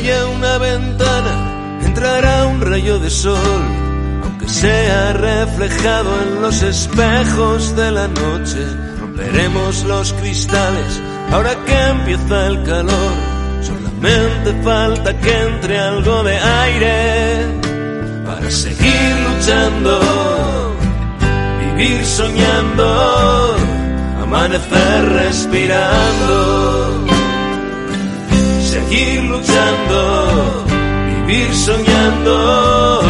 haya una ventana, entrará un rayo de sol, aunque sea reflejado en los espejos de la noche. Romperemos los cristales ahora que empieza el calor. Solamente falta que entre algo de aire para seguir luchando, vivir soñando, amanecer respirando seguir luchando, vivir soñando.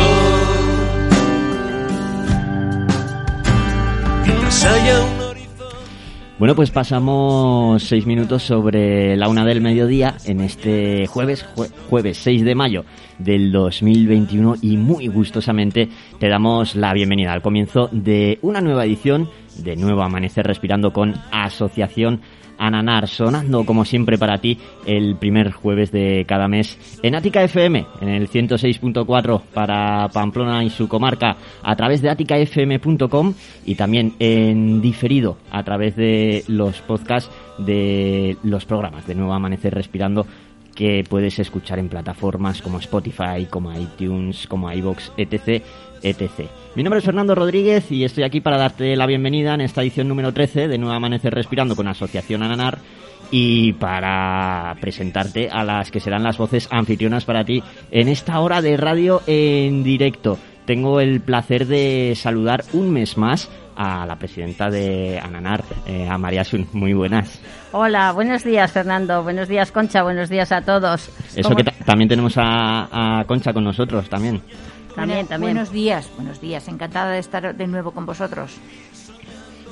Bueno, pues pasamos seis minutos sobre la una del mediodía en este jueves, jue- jueves 6 de mayo del 2021 y muy gustosamente te damos la bienvenida al comienzo de una nueva edición de Nuevo Amanecer Respirando con Asociación Ananar, sonando como siempre para ti el primer jueves de cada mes en Ática FM, en el 106.4 para Pamplona y su comarca a través de aticafm.com y también en diferido a través de los podcasts de los programas de Nuevo Amanecer Respirando que puedes escuchar en plataformas como Spotify, como iTunes, como iVoox, etc, etc. Mi nombre es Fernando Rodríguez y estoy aquí para darte la bienvenida en esta edición número 13 de Nuevo Amanecer Respirando con Asociación Ananar y para presentarte a las que serán las voces anfitrionas para ti en esta hora de radio en directo. Tengo el placer de saludar un mes más a la presidenta de Ananar, eh, a María Sun. Muy buenas. Hola, buenos días Fernando, buenos días Concha, buenos días a todos. Eso ¿Cómo- que ta- también tenemos a, a Concha con nosotros también. También, también. Buenos días, buenos días. Encantada de estar de nuevo con vosotros.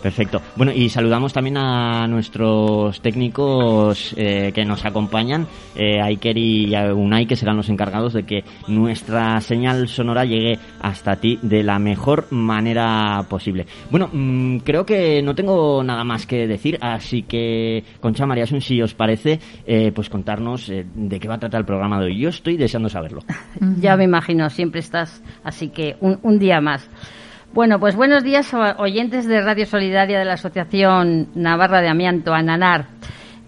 Perfecto. Bueno, y saludamos también a nuestros técnicos eh, que nos acompañan, eh, Iker y Unai, que serán los encargados de que nuestra señal sonora llegue hasta ti de la mejor manera posible. Bueno, mm, creo que no tengo nada más que decir, así que, Concha María Asun, si os parece, eh, pues contarnos eh, de qué va a tratar el programa de hoy. Yo estoy deseando saberlo. Ya me imagino, siempre estás, así que un, un día más. Bueno, pues buenos días oyentes de Radio Solidaria de la Asociación Navarra de Amianto, ANANAR.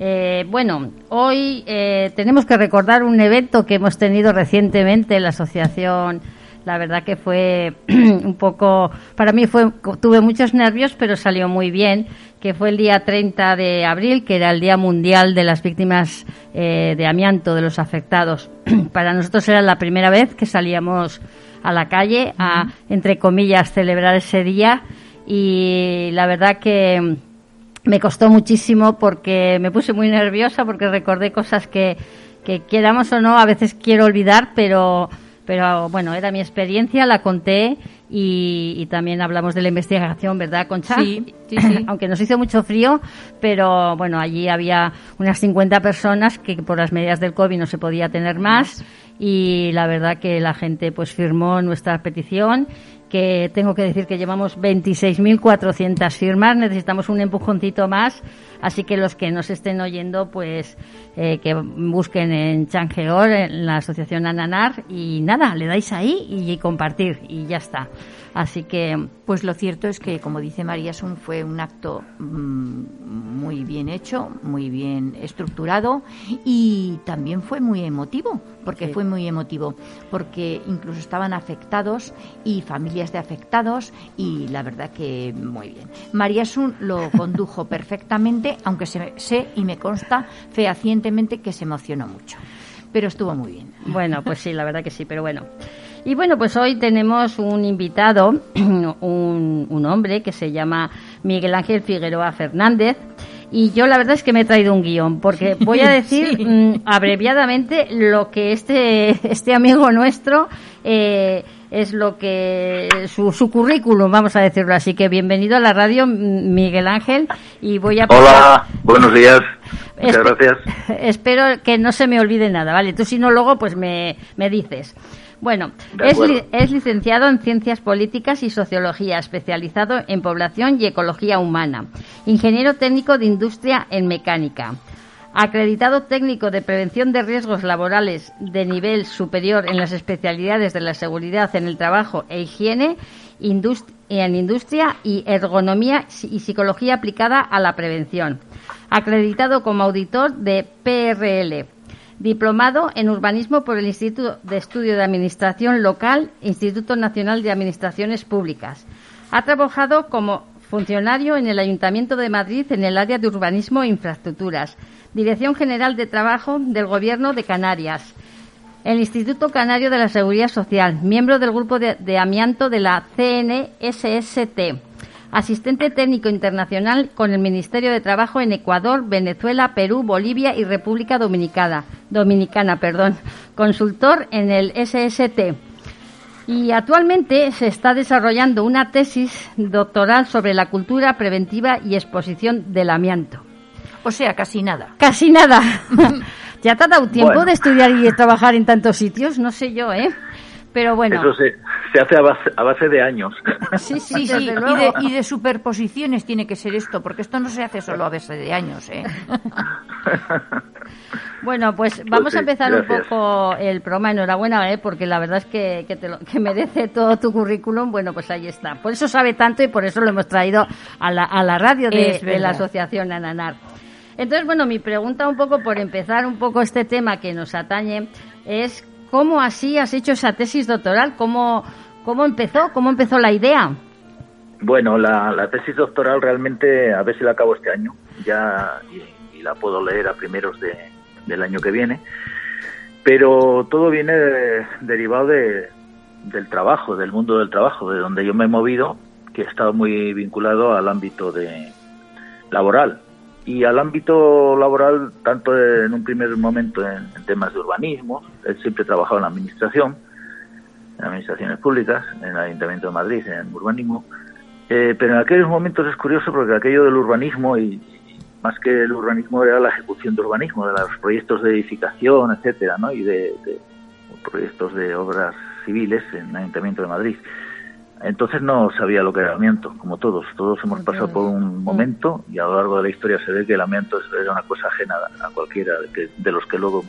Eh, bueno, hoy eh, tenemos que recordar un evento que hemos tenido recientemente en la asociación. La verdad que fue un poco, para mí fue, tuve muchos nervios, pero salió muy bien, que fue el día 30 de abril, que era el Día Mundial de las Víctimas eh, de Amianto, de los afectados. para nosotros era la primera vez que salíamos a la calle a, entre comillas, celebrar ese día y la verdad que me costó muchísimo porque me puse muy nerviosa porque recordé cosas que, que quieramos o no, a veces quiero olvidar, pero, pero bueno, era mi experiencia, la conté y, y también hablamos de la investigación, ¿verdad, Concha? Sí, sí, sí. Aunque nos hizo mucho frío, pero bueno, allí había unas 50 personas que por las medidas del COVID no se podía tener más y la verdad que la gente pues firmó nuestra petición que tengo que decir que llevamos 26.400 firmas, necesitamos un empujoncito más, así que los que nos estén oyendo, pues eh, que busquen en Changeor, en la asociación Ananar, y nada, le dais ahí y, compartir, y ya está. Así que, Pues lo cierto es que, como dice María Sun, fue un acto mm, muy bien hecho, muy bien estructurado y también fue muy emotivo, porque Sí. fue muy emotivo, porque incluso estaban afectados y familias de afectados y la verdad que muy bien. María Sun lo condujo perfectamente, aunque se- sé y me consta fehacientemente que se emocionó mucho, pero estuvo muy bien. Bueno, pues sí, la verdad que sí, pero bueno. Y bueno, pues hoy tenemos un invitado, un, un hombre que se llama Miguel Ángel Figueroa Fernández. Y yo la verdad es que me he traído un guion, porque voy a decir Sí. mm, abreviadamente lo que este, este amigo nuestro eh, es lo que su, su currículum, vamos a decirlo así. Que bienvenido a la radio, Miguel Ángel, y voy a Hola, buenos días. Muchas Espe- gracias. Espero que no se me olvide nada, ¿vale? Tú si no, luego pues me, me dices. Bueno, li- es licenciado en Ciencias Políticas y Sociología, especializado en Población y Ecología Humana. Ingeniero técnico de Industria en Mecánica. Acreditado técnico de prevención de riesgos laborales de nivel superior en las especialidades de la seguridad en el trabajo e higiene indust- en industria y ergonomía y psicología aplicada a la prevención. Acreditado como auditor de PRL. diplomado en urbanismo por el Instituto de Estudio de Administración Local, Instituto Nacional de Administraciones Públicas. Ha trabajado como funcionario en el Ayuntamiento de Madrid en el área de urbanismo e infraestructuras, Dirección General de Trabajo del Gobierno de Canarias, el Instituto Canario de la Seguridad Social, miembro del grupo de, amianto de la CNSST, asistente técnico internacional con el Ministerio de Trabajo en Ecuador, Venezuela, Perú, Bolivia y República Dominicana, Dominicana, perdón, consultor en el SST. Y actualmente se está desarrollando una tesis doctoral sobre la cultura preventiva y exposición del amianto. O sea, casi nada. Casi nada. ¿Ya te ha dado tiempo de estudiar y de trabajar en tantos sitios? No sé yo, ¿eh? Pero bueno. Eso se, se hace a base, a base, de años. Sí, sí, sí. Y de, y de, superposiciones tiene que ser esto, porque esto no se hace solo a base de años, ¿eh? Bueno, pues, pues vamos a empezar un poco el programa. Enhorabuena, ¿eh? porque la verdad es que, que, te lo, que merece todo tu currículum. Bueno, pues ahí está. Por eso sabe tanto y por eso lo hemos traído a la, a la radio de, de la Asociación Ananar. Entonces, bueno, mi pregunta un poco por empezar un poco este tema que nos atañe es cómo así has hecho esa tesis doctoral, cómo, cómo empezó, cómo empezó la idea. Bueno, la, tesis doctoral realmente a ver si la acabo este año, ya y, la puedo leer a primeros de, del año que viene, pero todo viene derivado de, del trabajo, del mundo del trabajo, de donde yo me he movido, que he estado muy vinculado al ámbito de laboral y al ámbito laboral, tanto en un primer momento en, temas de urbanismo, él siempre trabajado en la administración, en administraciones públicas, en el Ayuntamiento de Madrid, en urbanismo, eh, pero en aquellos momentos es curioso porque aquello del urbanismo y, más que el urbanismo era la ejecución de urbanismo, de los proyectos de edificación, etcétera, ¿no? y de, de proyectos de obras civiles en el Ayuntamiento de Madrid. Entonces no sabía lo que era el amianto, como todos. Todos hemos pasado por un momento y a lo largo de la historia se ve que el amianto era una cosa ajena a cualquiera de los que luego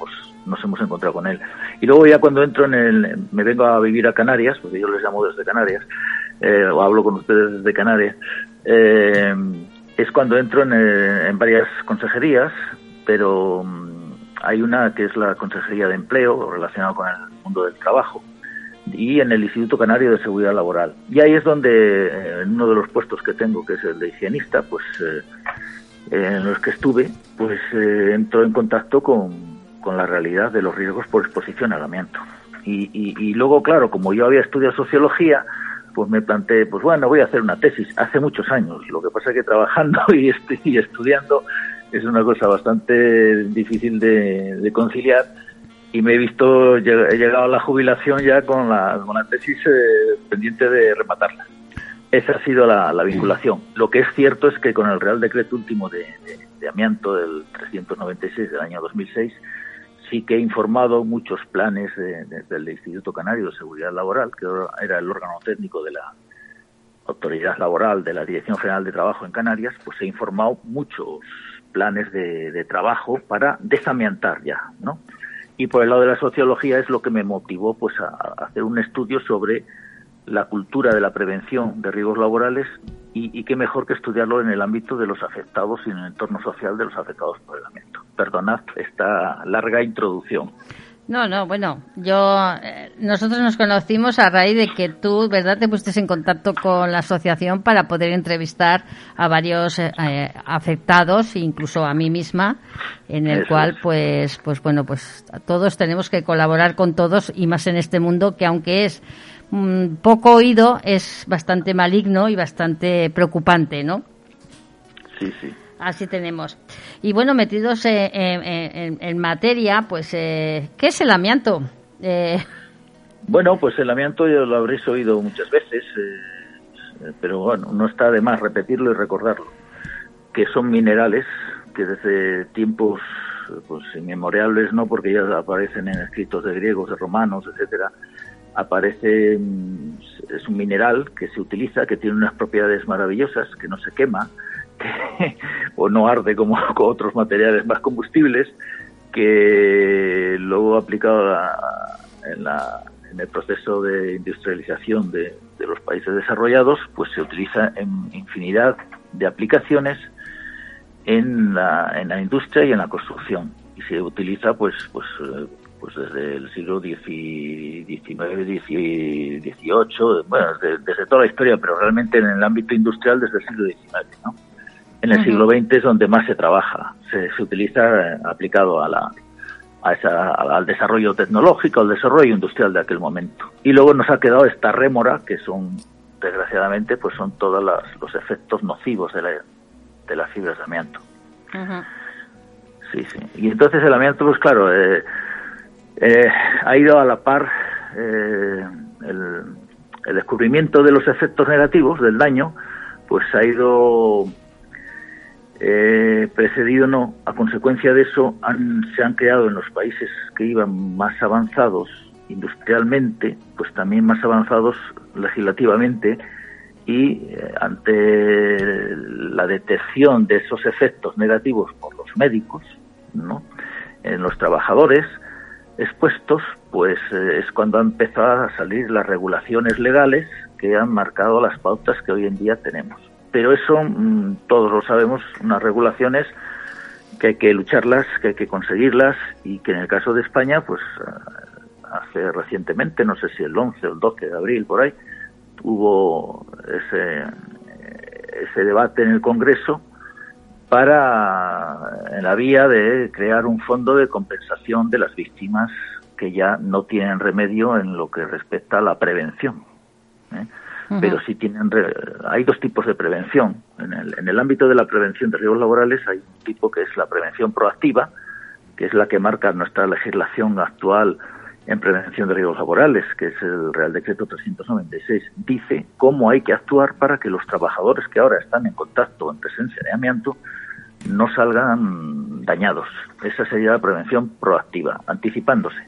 nos hemos encontrado con él. Y luego ya cuando entro en el, me vengo a vivir a Canarias, porque yo les llamo desde Canarias, eh, o hablo con ustedes desde Canarias, eh, es cuando entro en, en varias consejerías, pero mm, hay una que es la Consejería de Empleo, relacionada con el mundo del trabajo y en el Instituto Canario de Seguridad Laboral. Y ahí es donde, eh, en uno de los puestos que tengo, que es el de higienista, pues eh, en los que estuve, pues eh, entró en contacto con, con, la realidad de los riesgos por exposición al amianto. Y, y, luego, claro, como yo había estudiado sociología, pues me planteé, pues bueno, voy a hacer una tesis hace muchos años. Lo que pasa es que trabajando y, y estudiando es una cosa bastante difícil de conciliar y me he visto, he llegado a la jubilación ya con la, con tesis eh, pendiente de rematarla. Esa ha sido la, vinculación. Lo que es cierto es que con el Real Decreto último de, amianto del 396 del año 2006, sí que he informado muchos planes del Instituto Canario de Seguridad Laboral, que era el órgano técnico de la Autoridad Laboral de la Dirección General de Trabajo en Canarias, pues he informado muchos planes de, de trabajo para desamiantar ya, ¿no? Y por el lado de la sociología es lo que me motivó pues a, hacer un estudio sobre la cultura de la prevención de riesgos laborales y, qué mejor que estudiarlo en el ámbito de los afectados y en el entorno social de los afectados por el lamento. Perdonad esta larga introducción. No, no, bueno, yo eh, nosotros nos conocimos a raíz de que tú, ¿verdad?, te pusiste en contacto con la asociación para poder entrevistar a varios eh, eh, afectados, incluso a mí misma, en el cual, pues, pues bueno, pues todos tenemos que colaborar con todos y más en este mundo que aunque es mm, poco oído, es bastante maligno y bastante preocupante, ¿no? Sí, sí. Así tenemos. Y bueno, metidos en, materia, pues, eh, ¿qué es el amianto? Eh... Bueno, pues el amianto ya lo habréis oído muchas veces, eh, pero bueno, no está de más repetirlo y recordarlo, que son minerales que desde tiempos pues inmemoriales, no porque ya aparecen en escritos de griegos, de romanos, etcétera, aparece es un mineral que se utiliza, que tiene unas propiedades maravillosas, que no se quema, o no arde como con otros materiales más combustibles, que luego aplicado en, en, el proceso de industrialización de, los países desarrollados, pues se utiliza en infinidad de aplicaciones en la, en la industria y en la construcción. y se utiliza pues pues pues desde el siglo XIX, XVIII, bueno, desde, toda la historia, pero realmente en el ámbito industrial desde el siglo XIX, ¿no? En el siglo XX es donde más se trabaja, se, se utiliza eh, aplicado a la, a esa, al desarrollo tecnológico, al desarrollo industrial de aquel momento. Y luego nos ha quedado esta rémora, que son, desgraciadamente, pues son todos los efectos nocivos de, la, de las fibras de amianto. Sí, sí. Y entonces el amianto, pues claro, eh, eh, ha ido a la par eh, el, el, descubrimiento de los efectos negativos del daño, pues ha ido eh, precedido no, a consecuencia de eso han, se han creado en los países que iban más avanzados industrialmente, pues también más avanzados legislativamente y eh, ante la detección de esos efectos negativos por los médicos, ¿no? en los trabajadores expuestos, pues eh, es cuando han empezado a salir las regulaciones legales que han marcado las pautas que hoy en día tenemos pero eso mm, todos lo sabemos, unas regulaciones que hay que lucharlas, que hay que conseguirlas y que en el caso de España, pues eh, hace recientemente, no sé si el 11 o el 12 de abril por ahí, hubo ese, ese debate en el Congreso para en la vía de crear un fondo de compensación de las víctimas que ya no tienen remedio en lo que respecta a la prevención. ¿eh? Pero sí tienen hay dos tipos de prevención en el, en el ámbito de la prevención de riesgos laborales hay un tipo que es la prevención proactiva que es la que marca nuestra legislación actual en prevención de riesgos laborales, que es el Real Decreto 396, dice cómo hay que actuar para que los trabajadores que ahora están en contacto en presencia de amianto no salgan dañados. Esa sería la prevención proactiva, anticipándose.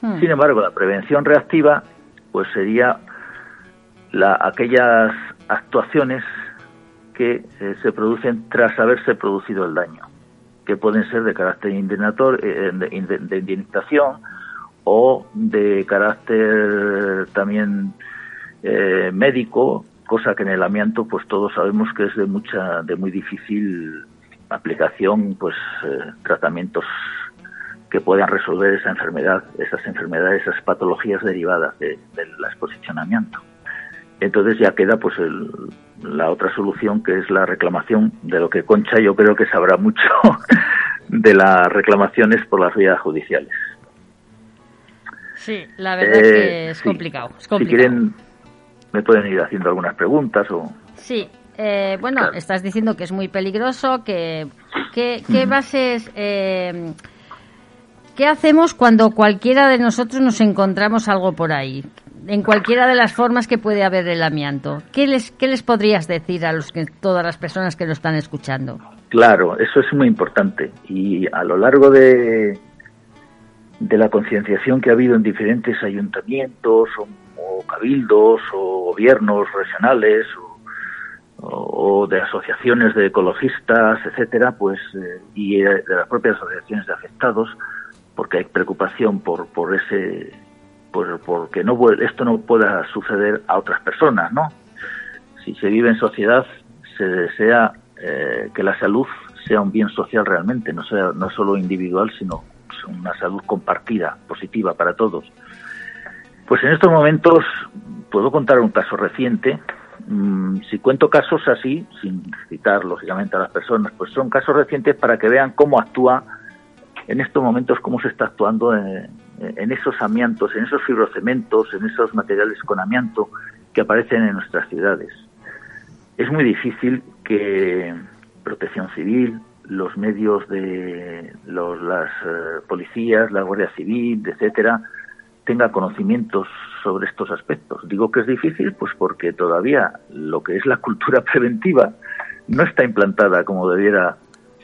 Hmm. Sin embargo, la prevención reactiva pues sería la, aquellas actuaciones que eh, se producen tras haberse producido el daño, que pueden ser de carácter eh, de, indemnización o de carácter también eh, médico, cosa que en el amianto pues todos sabemos que es de mucha, de muy difícil aplicación, pues tratamientos que puedan resolver esa enfermedad, esas enfermedades, esas patologías derivadas de, de la exposición a amianto. Entonces ya queda pues la otra solución que es la reclamación de lo que Concha yo creo que sabrá mucho de las reclamaciones por las vías judiciales. Sí, la verdad es que eh, es, complicado, Si quieren me pueden ir haciendo algunas preguntas o... Sí, eh, bueno, estás diciendo que es muy peligroso, que qué bases... Eh, ¿Qué hacemos cuando cualquiera de nosotros nos encontramos algo por ahí? En cualquiera de las formas que puede haber el amianto. ¿Qué les, qué les podrías decir a los que, todas las personas que lo están escuchando? Claro, eso es muy importante. Y a lo largo de, de la concienciación que ha habido en diferentes ayuntamientos o, cabildos o gobiernos regionales o, de asociaciones de ecologistas, etcétera, pues eh, y de las propias asociaciones de afectados, porque hay preocupación por, por ese por, porque no esto no pueda suceder a otras personas, ¿no? Si se vive en sociedad, se desea eh, que la salud sea un bien social realmente, no sea no solo individual, sino una salud compartida, positiva para todos. Pues en estos momentos puedo contar un caso reciente. Mm, si cuento casos así, sin citar lógicamente a las personas, pues son casos recientes para que vean cómo actúa en estos momentos, cómo se está actuando en, en esos amiantos, en esos fibrocementos, en esos materiales con amianto que aparecen en nuestras ciudades. Es muy difícil que Protección Civil, los medios de los, las eh, policías, la Guardia Civil, etcétera, tenga conocimientos sobre estos aspectos. Digo que es difícil, pues porque todavía lo que es la cultura preventiva no está implantada como debiera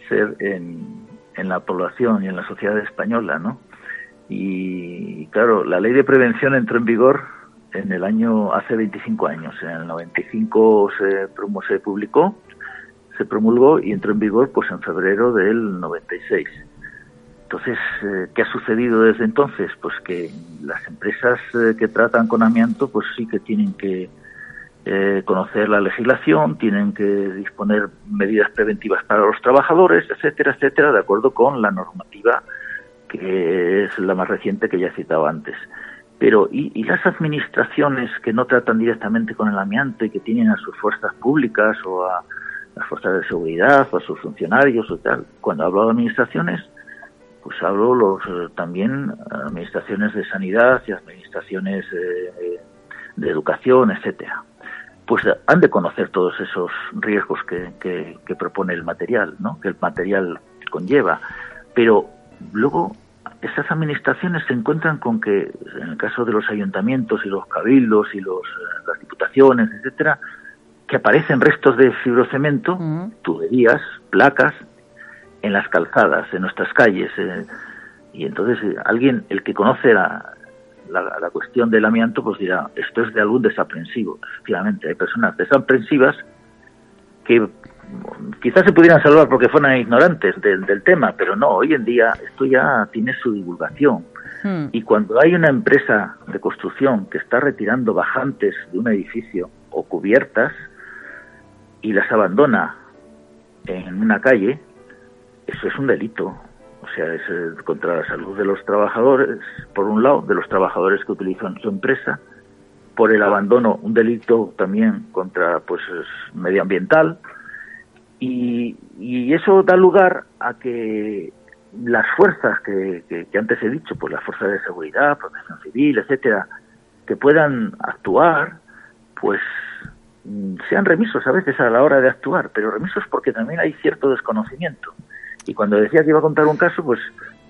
ser en, en la población y en la sociedad española, ¿no? Y claro, la ley de prevención entró en vigor en el año hace 25 años. En el 95 se, se publicó, se promulgó y entró en vigor pues en febrero del 96. Entonces, eh, ¿qué ha sucedido desde entonces? Pues que las empresas eh, que tratan con amianto, pues sí que tienen que eh, conocer la legislación, tienen que disponer medidas preventivas para los trabajadores, etcétera, etcétera, de acuerdo con la normativa que es la más reciente que ya he citado antes. Pero, ¿y, las administraciones que no tratan directamente con el amianto y que tienen a sus fuerzas públicas o a las fuerzas de seguridad o a sus funcionarios o tal? Cuando hablo de administraciones, pues hablo los, eh, también administraciones de sanidad y administraciones eh, de educación, etcétera. Pues han de conocer todos esos riesgos que, que propone el material, ¿no? que el material conlleva. Pero luego esas administraciones se encuentran con que, en el caso de los ayuntamientos y los cabildos y los, eh, las diputaciones, etcétera, que aparecen restos de fibrocemento, tuberías, placas, en las calzadas, en nuestras calles. Eh, y entonces eh, alguien, el que conoce la, la, cuestión del amianto, pues dirá, esto es de algún desaprensivo. Efectivamente, hay personas desaprensivas que quizás se pudieran salvar porque fueran ignorantes del, tema, pero no, hoy en día esto ya tiene su divulgación. Hmm. Y cuando hay una empresa de construcción que está retirando bajantes de un edificio o cubiertas y las abandona en una calle, eso es un delito. O sea, es eh, contra la salud de los trabajadores, por un lado, de los trabajadores que utilizan su empresa, por el abandono, un delito también contra pues medioambiental, y, eso da lugar a que las fuerzas que, antes he dicho, pues las fuerzas de seguridad, protección civil, etcétera, que puedan actuar, pues mm, sean remisos a veces a la hora de actuar, pero remisos porque también hay cierto desconocimiento. Y cuando decía que iba a contar un caso, pues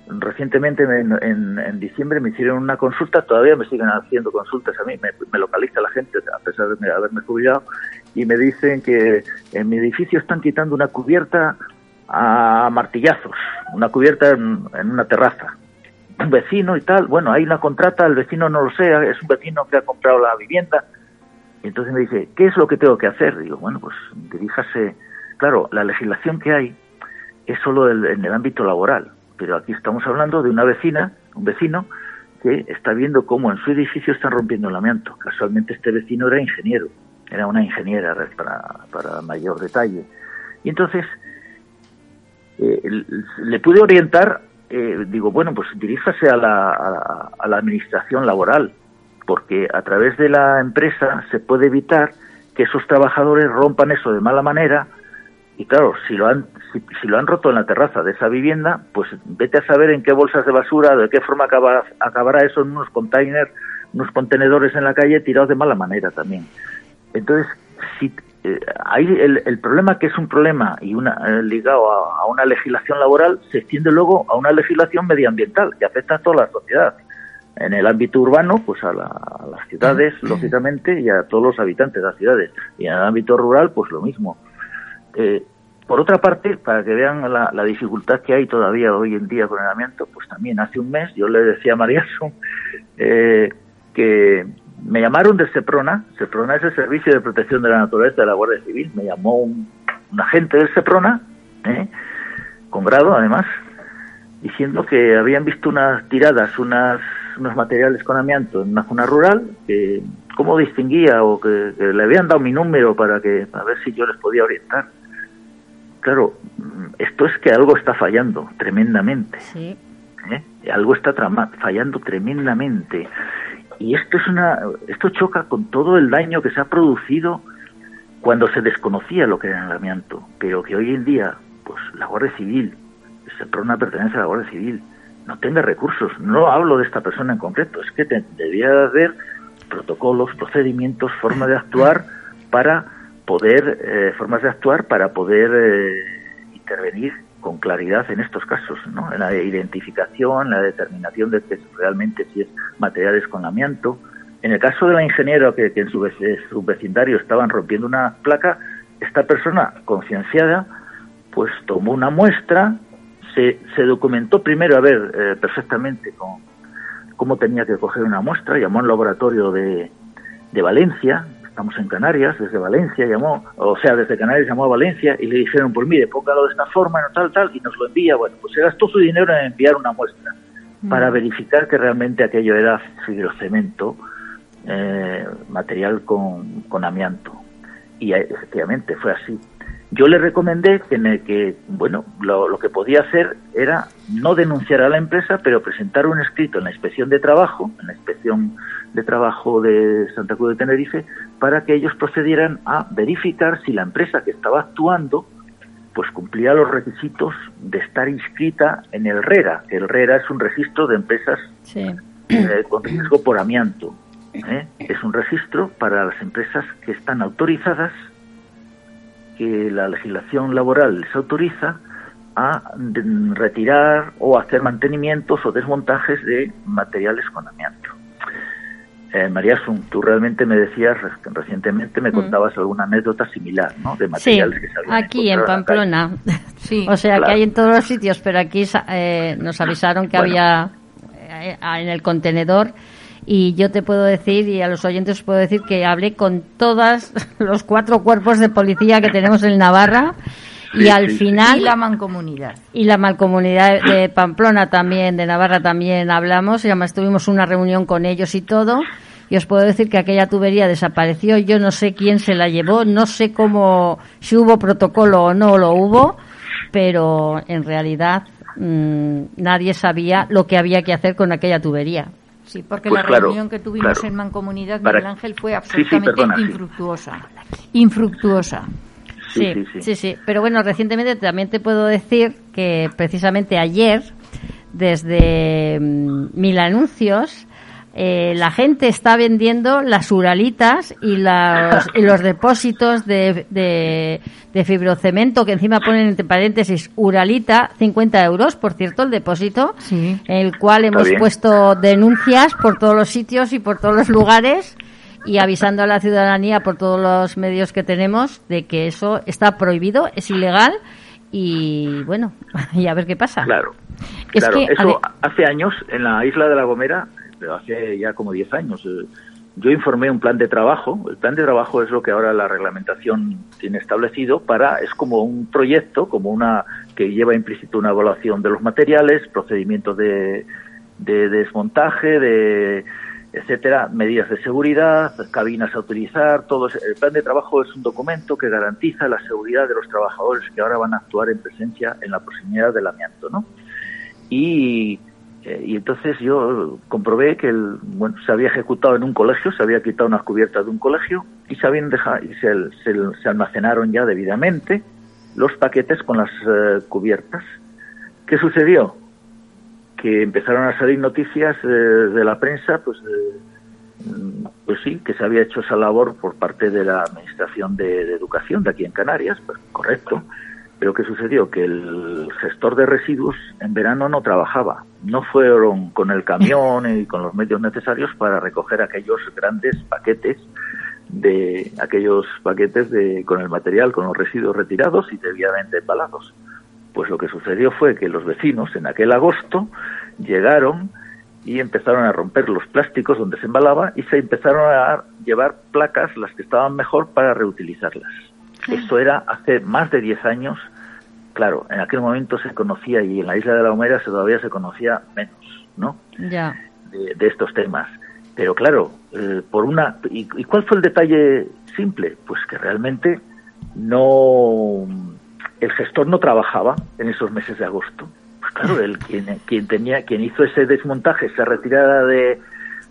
recientemente en, diciembre me hicieron una consulta, todavía me siguen haciendo consultas a mí, me, localiza la gente a pesar de haberme jubilado y me dicen que en mi edificio están quitando una cubierta a martillazos, una cubierta en, una terraza. Un vecino y tal, bueno, hay una contrata, el vecino no lo sé, es un vecino que ha comprado la vivienda. Y entonces me dice, ¿qué es lo que tengo que hacer? Digo, bueno, pues diríjase, claro, la legislación que hay es solo en el ámbito laboral pero aquí estamos hablando de una vecina, un vecino, que está viendo cómo en su edificio están rompiendo el amianto. Casualmente este vecino era ingeniero, era una ingeniera para, mayor detalle. Y entonces eh, le pude orientar, eh, digo, bueno, pues diríjase a la, a la administración laboral, porque a través de la empresa se puede evitar que esos trabajadores rompan eso de mala manera y claro, si lo han si, lo han roto en la terraza de esa vivienda, pues vete a saber en qué bolsas de basura, de qué forma acabará eso en unos containers, unos contenedores en la calle tirados de mala manera también. Entonces, si eh, hay el, problema que es un problema y una eh, ligado a, una legislación laboral se extiende luego a una legislación medioambiental que afecta a toda la sociedad. En el ámbito urbano, pues a, las ciudades, lógicamente, y a todos los habitantes de las ciudades. Y en el ámbito rural, pues lo mismo. Eh, por otra parte, para que vean la, dificultad que hay todavía hoy en día con el amianto, pues también hace un mes yo le decía a María eh, que me llamaron de Seprona, Seprona es el Servicio de Protección de la Naturaleza de la Guardia Civil, me llamó un, agente del Seprona, ¿eh? con grado además, diciendo que habían visto unas tiradas, unas, unos materiales con amianto en una zona rural, que cómo distinguía o que, que le habían dado mi número para que a ver si yo les podía orientar claro, esto es que algo está fallando tremendamente. Sí. ¿Eh? Algo está fallando tremendamente. Y esto es una, esto choca con todo el daño que se ha producido cuando se desconocía lo que era el amianto, pero que hoy en día, pues la Guardia Civil, una pertenece a la Guardia Civil, no tenga recursos. No hablo de esta persona en concreto, es que debía haber protocolos, procedimientos, forma de actuar para poder, eh, formas de actuar para poder eh, intervenir con claridad en estos casos, ¿no? en la identificación, la determinación de que realmente si es materiales con amianto. En el caso de la ingeniera que, en su, vecindario estaban rompiendo una placa, esta persona concienciada pues tomó una muestra, se, documentó primero a ver eh, perfectamente cómo tenía que coger una muestra, llamó al laboratorio de, de Valencia, estamos en Canarias, desde Valencia llamó, o sea, desde Canarias llamó a Valencia y le dijeron, pues mire, póngalo de esta forma, no tal, tal, y nos lo envía. Bueno, pues se gastó su dinero en enviar una muestra mm. para verificar que realmente aquello era fibrocemento, eh, material con, con amianto. Y efectivamente fue así. Yo le recomendé que, que bueno, lo, que podía hacer era no denunciar a la empresa, pero presentar un escrito en la inspección de trabajo, en la inspección de trabajo de Santa Cruz de Tenerife, para que ellos procedieran a verificar si la empresa que estaba actuando pues cumplía los requisitos de estar inscrita en el RERA, que el RERA es un registro de empresas eh, con riesgo por amianto. ¿eh? Es un registro para las empresas que están autorizadas que la legislación laboral les autoriza a retirar o hacer mantenimientos o desmontajes de materiales con amianto. Eh, María Sun, tú realmente me decías recientemente, me mm. contabas alguna anécdota similar, ¿no? De materiales que se habían aquí en Pamplona. sí, o sea, que hay en todos los sitios, pero aquí eh, nos avisaron que había eh, en el contenedor y yo te puedo decir y a los oyentes os puedo decir que hablé con todos los cuatro cuerpos de policía que tenemos en Navarra. Y al final y la mancomunidad. y la mancomunidad de Pamplona también de Navarra también hablamos. Y además tuvimos una reunión con ellos y todo. Y os puedo decir que aquella tubería desapareció. Yo no sé quién se la llevó no sé cómo si hubo protocolo o no lo hubo pero en realidad mmm, nadie sabía lo que había que hacer con aquella tubería Sí, porque pues la reunión que tuvimos en Mancomunidad, Miguel Ángel, fue absolutamente infructuosa. Infructuosa. Sí sí, sí Pero bueno, recientemente también te puedo decir que precisamente ayer, desde mm, Mil Anuncios, eh, la gente está vendiendo las uralitas y, los depósitos de, de, fibrocemento que encima ponen entre paréntesis uralita, 50 euros, por cierto, el depósito, en el cual hemos puesto denuncias por todos los sitios y por todos los lugares y avisando a la ciudadanía por todos los medios que tenemos de que eso está prohibido, es ilegal y bueno, y a ver qué pasa. Claro. Es que, eso hace años en la isla de La Gomera hace ya como 10 años. Eh, yo informé un plan de trabajo. El plan de trabajo es lo que ahora la reglamentación tiene establecido para, es como un proyecto, como una que lleva implícito una evaluación de los materiales, procedimientos de, de desmontaje, de etcétera, medidas de seguridad, cabinas a utilizar, todo. El plan de trabajo es un documento que garantiza la seguridad de los trabajadores que ahora van a actuar en presencia en la proximidad del amianto, ¿no? Y eh, y entonces yo comprobé que el, bueno, se había ejecutado en un colegio, se había quitado unas cubiertas de un colegio y se habían dejado, y se, almacenaron ya debidamente los paquetes con las eh, cubiertas. ¿Qué sucedió? Que empezaron a salir noticias eh, de la prensa, pues, pues sí, que se había hecho esa labor por parte de la Administración de, de Educación de aquí en Canarias, pues correcto pero ¿qué sucedió? Que el gestor de residuos en verano no trabajaba. No fueron con el camión y con los medios necesarios para recoger aquellos grandes paquetes de aquellos paquetes de con el material, con los residuos retirados y debidamente embalados. Pues lo que sucedió fue que los vecinos en aquel agosto llegaron y empezaron a romper los plásticos donde se embalaba y se empezaron a llevar placas, las que estaban mejor, para reutilizarlas. Esto era hace más de 10 años claro, en aquel momento se conocía y en la isla de la Gomera todavía se conocía menos, ¿no? Ya. De, estos temas. Pero claro, eh, por una ¿y, cuál fue el detalle simple? Pues que realmente no el gestor no trabajaba en esos meses de agosto. Pues claro, el quien, quien tenía quien hizo ese desmontaje, esa retirada de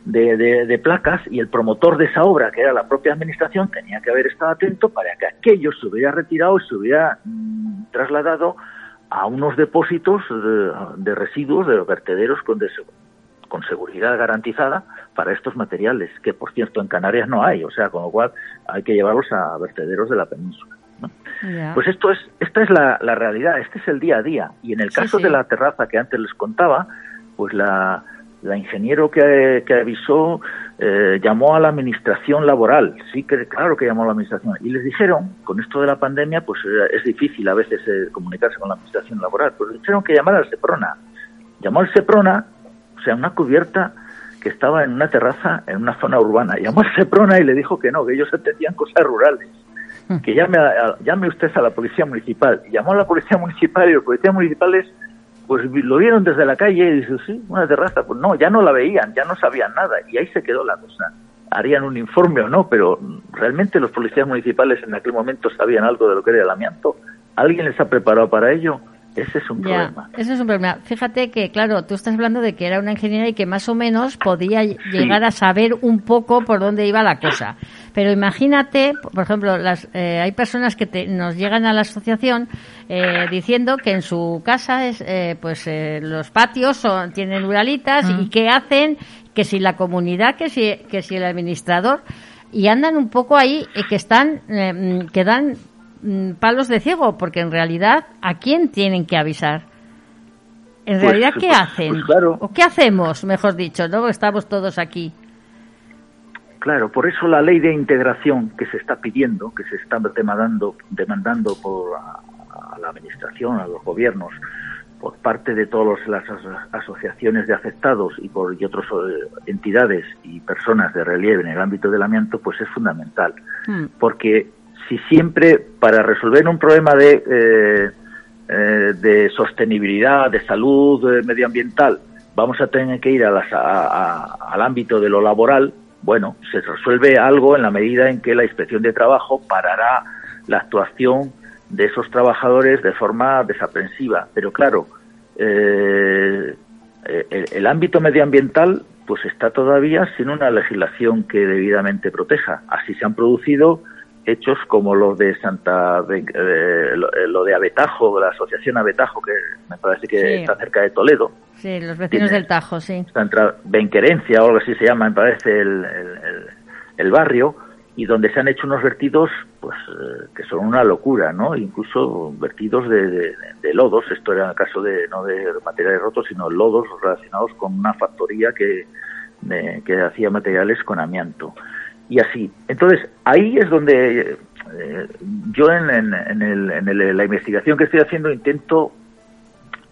de, placas y el promotor de esa obra, que era la propia administración, tenía que haber estado atento para que aquello se hubiera retirado y se hubiera mm, trasladado a unos depósitos de, residuos, de vertederos con, con seguridad garantizada para estos materiales, que por cierto en Canarias no hay, o sea, con lo cual hay que llevarlos a vertederos de la península. Pues esto es, esta es la, realidad, este es el día a día. Y en el caso de la terraza que antes les contaba, pues la, la ingeniero que, avisó eh, llamó a la administración laboral, sí que claro que llamó a la administración, y les dijeron, con esto de la pandemia, pues eh, es difícil a veces eh, comunicarse con la administración laboral, pues dijeron que llamara al Seprona. Llamó al Seprona, o sea, una cubierta que estaba en una terraza en una zona urbana. Llamó al Seprona y le dijo que no, que ellos atendían cosas rurales. Hmm. Que llame, llame usted a la policía municipal. Llamó a la policía municipal y los policías municipales pues lo vieron desde la calle y dice, sí, una terraza. Pues no, ya no la veían, ya no sabían nada. Y ahí se quedó la cosa. harían un informe o no, pero realmente los policías municipales en aquel momento sabían algo de lo que era el amianto. ¿Alguien les ha preparado para ello? Ese es un problema. Ese es un problema. Fíjate que, claro, tú estás hablando de que era una ingeniera y que más o menos podía llegar a saber un poco por dónde iba la cosa. Pero imagínate, por ejemplo, las, eh, hay personas que nos llegan a la asociación eh, diciendo que en su casa es, eh, pues los patios son, tienen uralitas y que hacen que si la comunidad, que si, que si el administrador y andan un poco ahí que están que dan Mm, palos de ciego, porque en realidad, ¿a quién tienen que avisar? En pues, realidad, ¿qué pues, hacen? Pues ¿O qué hacemos, mejor dicho? ¿no? Estamos todos aquí. Claro, por eso la ley de integración que se está pidiendo, que se está demandando, demandando por a, la administración, a los gobiernos, por parte de todas las asociaciones de afectados y por y otras eh, entidades y personas de relieve en el ámbito del amianto, pues es fundamental, hmm. porque si siempre para resolver un problema de, eh, eh, de sostenibilidad, de salud eh, medioambiental, vamos a tener que ir al ámbito de lo laboral, bueno, se resuelve algo en la medida en que la inspección de trabajo parará la actuación de esos trabajadores de forma desaprensiva. Pero claro, el, el, ámbito medioambiental pues está todavía sin una legislación que debidamente proteja. Así se han producido hechos como los de Santa eh, lo, de Abetajo, la asociación Abetajo, que me parece que está cerca de Toledo. Sí, los vecinos del Tajo, sí. Está Benquerencia o algo así se llama, me parece el, el, barrio, y donde se han hecho unos vertidos pues eh, que son una locura, ¿no? Incluso vertidos de, de, lodos, esto era el caso de no de materiales rotos, sino lodos relacionados con una factoría que, que hacía materiales con amianto y así. Entonces, ahí es donde eh, yo en, en, la investigación que estoy haciendo intento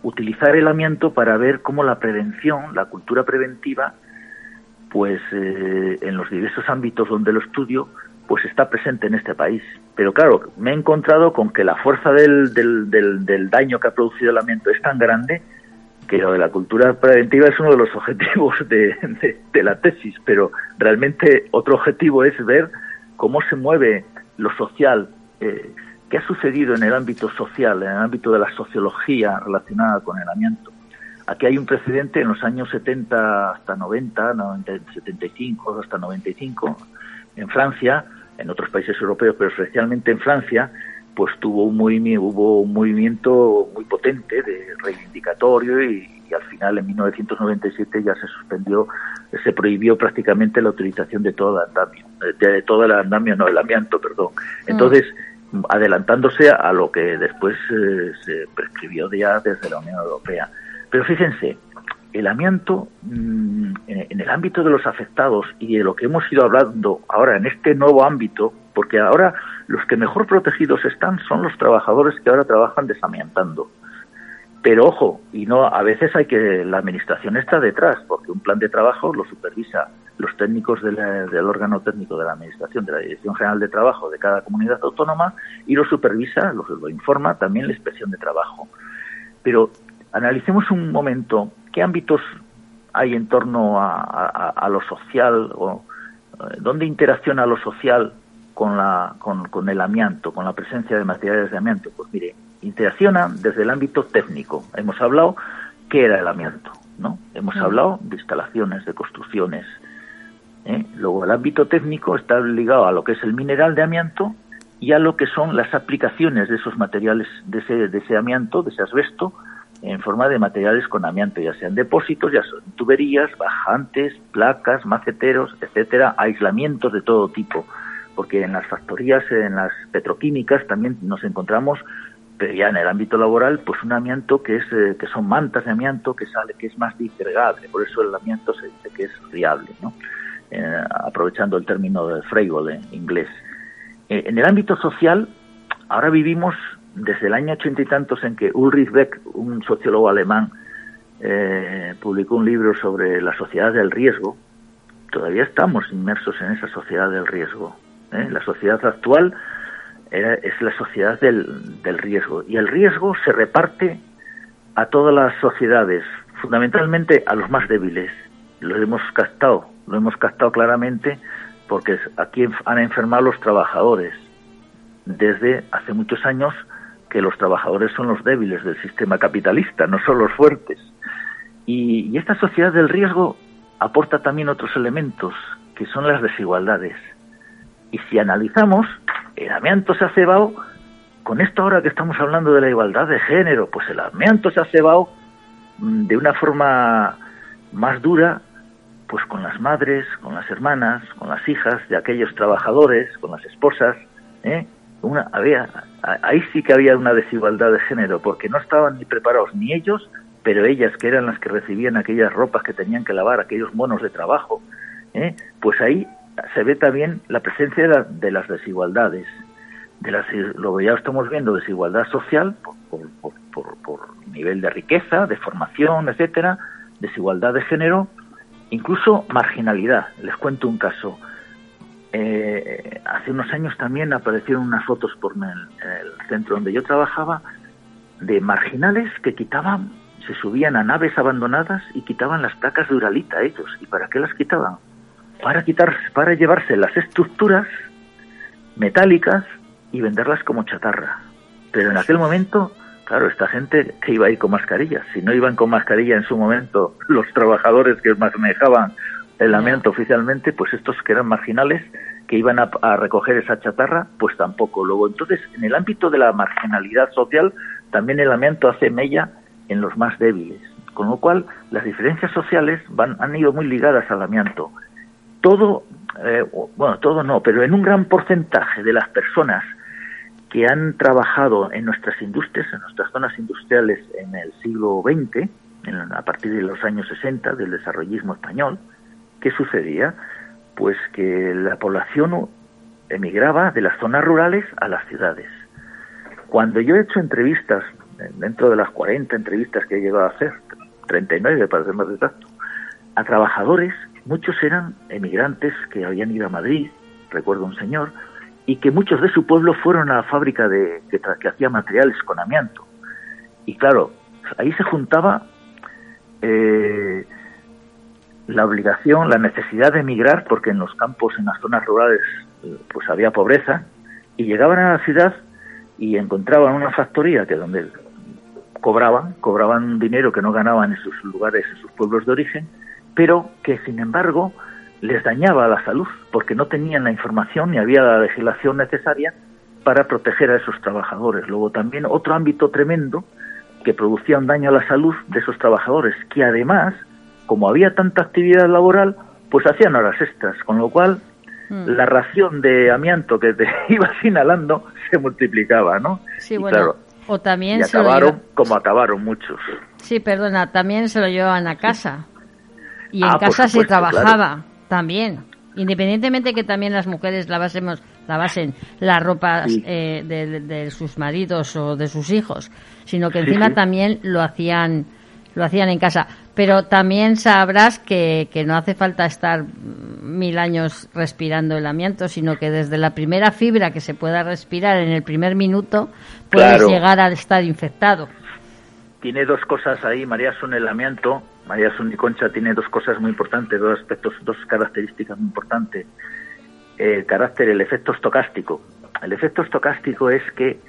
utilizar el amianto para ver cómo la prevención, la cultura preventiva, pues eh, en los diversos ámbitos donde lo estudio, pues está presente en este país. Pero claro, me he encontrado con que la fuerza del, del, del, del daño que ha producido el amianto es tan grande que lo de la cultura preventiva es uno de los objetivos de, la tesis, pero realmente otro objetivo es ver cómo se mueve lo social, eh, qué ha sucedido en el ámbito social, en el ámbito de la sociología relacionada con el amianto. Aquí hay un precedente en los años 70 hasta 90, 75 hasta 95, en Francia, en otros países europeos, pero especialmente en Francia, pues tuvo un movimiento, hubo un movimiento muy potente de reivindicatorio y, al final en 1997 ya se suspendió, se prohibió prácticamente la utilización de todo el andamio, de, todo el andamio, no el amianto, perdón. Mm. Entonces, adelantándose a lo que después eh, se prescribió ya desde la Unión Europea. Pero fíjense, el amianto mm, en el ámbito de los afectados y de lo que hemos ido hablando ahora en este nuevo ámbito, porque ahora los que mejor protegidos están son los trabajadores que ahora trabajan desamiantando. Pero ojo, y no, a veces hay que, la administración está detrás, porque un plan de trabajo lo supervisa los técnicos del órgano técnico de la administración, de la Dirección General de Trabajo de cada comunidad autónoma, y lo supervisa, lo, lo informa también la inspección de trabajo. Pero analicemos un momento qué ámbitos hay en torno a, lo social, o eh, dónde interacciona lo social con, la, con, el amianto, con la presencia de materiales de amianto? Pues mire, interacciona desde el ámbito técnico. Hemos hablado qué era el amianto, ¿no? Hemos hablado de instalaciones, de construcciones. ¿eh? Luego el ámbito técnico está ligado a lo que es el mineral de amianto y a lo que son las aplicaciones de esos materiales, de ese, de ese amianto, de ese asbesto, en forma de materiales con amianto, ya sean depósitos, ya son tuberías, bajantes, placas, maceteros, etcétera, aislamientos de todo tipo porque en las factorías, en las petroquímicas también nos encontramos pero ya en el ámbito laboral, pues un amianto que es eh, que son mantas de amianto que sale que es más disgregable, por eso el amianto se dice que es riable, ¿no? Eh, aprovechando el término de Freigle inglés. Eh, en el ámbito social, ahora vivimos desde el año ochenta y tantos en que Ulrich Beck, un sociólogo alemán, publicó un libro sobre la sociedad del riesgo. Todavía estamos inmersos en esa sociedad del riesgo. ¿Eh? La sociedad actual es la sociedad del, riesgo y el riesgo se reparte a todas las sociedades, fundamentalmente a los más débiles. Lo hemos captado, lo hemos captado claramente porque aquí han enfermado los trabajadores. Desde hace muchos años que los trabajadores son los débiles del sistema capitalista, no son los fuertes. Y, y esta sociedad del riesgo aporta también otros elementos, que son las desigualdades. Y si analizamos, el amianto se ha cebado, con esto ahora que estamos hablando de la igualdad de género, pues el amianto se ha cebado mm, de una forma más dura, pues con las madres, con las hermanas, con las hijas de aquellos trabajadores, con las esposas, ¿eh? Una, había, ahí sí que había una desigualdad de género, porque no estaban ni preparados ni ellos, pero ellas que eran las que recibían aquellas ropas que tenían que lavar, aquellos monos de trabajo, ¿eh? pues ahí se ve también la presencia de, las desigualdades. De las, lo que ya estamos viendo, desigualdad social por, por, por, nivel de riqueza, de formación, etcétera, desigualdad de género, incluso marginalidad. Les cuento un caso. Eh, hace unos años también aparecieron unas fotos por el, el, centro donde yo trabajaba de marginales que quitaban, se subían a naves abandonadas y quitaban las placas de Uralita ellos. ¿Y para qué las quitaban? Para quitar, para llevarse las estructuras metálicas y venderlas como chatarra. Pero en aquel momento, claro, esta gente que iba a ir con mascarillas, si no iban con mascarilla en su momento los trabajadores que manejaban el amianto oficialmente, pues estos que eran marginales, que iban a, a, recoger esa chatarra, pues tampoco. Luego, entonces, en el ámbito de la marginalidad social, también el amianto hace mella en los más débiles. Con lo cual, las diferencias sociales van, han ido muy ligadas al amianto todo, eh, bueno, todo no, pero en un gran porcentaje de las personas que han trabajado en nuestras industrias, en nuestras zonas industriales en el siglo XX, a partir de los años 60 del desarrollismo español, ¿qué sucedía? Pues que la población emigraba de las zonas rurales a las ciudades. Cuando yo he hecho entrevistas, dentro de las 40 entrevistas que he llegado a hacer, 39 para ser más exacto, a trabajadores Muchos eran emigrantes que habían ido a Madrid, recuerdo un señor, y que muchos de su pueblo fueron a la fábrica de, que, hacía materiales con amianto. Y claro, ahí se juntaba eh, la obligación, la necesidad de emigrar, porque en los campos, en las zonas rurales, pues había pobreza, y llegaban a la ciudad y encontraban una factoría que donde cobraban, cobraban dinero que no ganaban en sus lugares, en sus pueblos de origen, pero que sin embargo les dañaba la salud porque no tenían la información ni había la legislación necesaria para proteger a esos trabajadores. Luego también otro ámbito tremendo que producía un daño a la salud de esos trabajadores, que además, como había tanta actividad laboral, pues hacían horas extras, con lo cual mm. la ración de amianto que te ibas inhalando se multiplicaba, ¿no? Sí, bueno, o también y acabaron como acabaron muchos. Sí, perdona, también se lo llevaban a casa. Y en ah, casa se trabajaba también. Independientemente que también las mujeres lavásemos, lavasen las ropas eh, de, sus maridos o de sus hijos, sino que encima también lo hacían lo hacían en casa. Pero también sabrás que, que no hace falta estar mil años respirando el amianto, sino que desde la primera fibra que se pueda respirar en el primer minuto puedes llegar a estar infectado. Tiene dos cosas ahí, María, son el amianto María Concha tiene dos cosas muy importantes, dos aspectos, dos características muy importantes. El carácter, el efecto estocástico. El efecto estocástico es que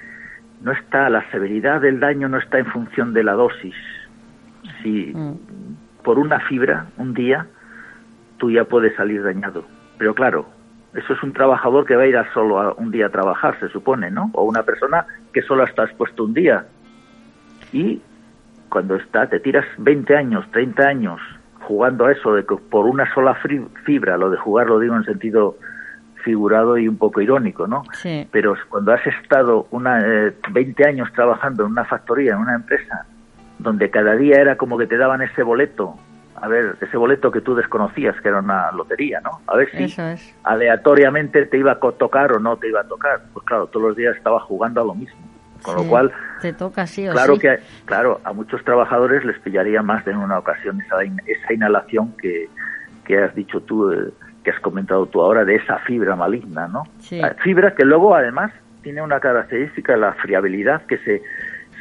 no está, la severidad del daño no está en función de la dosis. Si mm. por una fibra, un día, tú ya puedes salir dañado. Pero claro, eso es un trabajador que va a ir a solo a un día a trabajar, se supone, ¿no? O una persona que solo está expuesto un día. Y cuando está, te tiras 20 años, 30 años jugando a eso de que por una sola fibra, lo de jugar lo digo en sentido figurado y un poco irónico, ¿no? Sí. Pero cuando has estado una, 20 eh, años trabajando en una factoría, en una empresa, donde cada día era como que te daban ese boleto, a ver, ese boleto que tú desconocías, que era una lotería, ¿no? A ver si aleatoriamente te iba a tocar o no te iba a tocar. Pues claro, todos los días estaba jugando a lo mismo. Con lo cual, te toca sí o claro que claro, a muchos trabajadores les pillaría más de en una ocasión esa, esa inhalación que, que has dicho tú, eh, que has comentado tú ahora, de esa fibra maligna, ¿no? Fibra que luego además tiene una característica, la friabilidad, que se,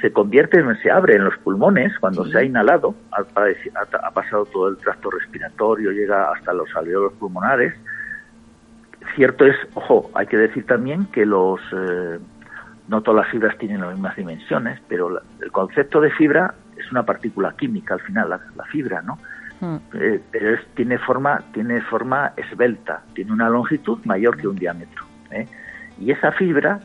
se convierte, se abre en los pulmones cuando se ha inhalado, ha, ha, pasado todo el tracto respiratorio, llega hasta los alveolos pulmonares, cierto es, ojo, hay que decir también que los eh, no todas las fibras tienen las mismas dimensiones, pero el concepto de fibra es una partícula química al final, la, fibra, ¿no? Hmm. Eh, pero es, tiene forma tiene forma esbelta, tiene una longitud mayor que un diámetro. ¿eh? Y esa fibra,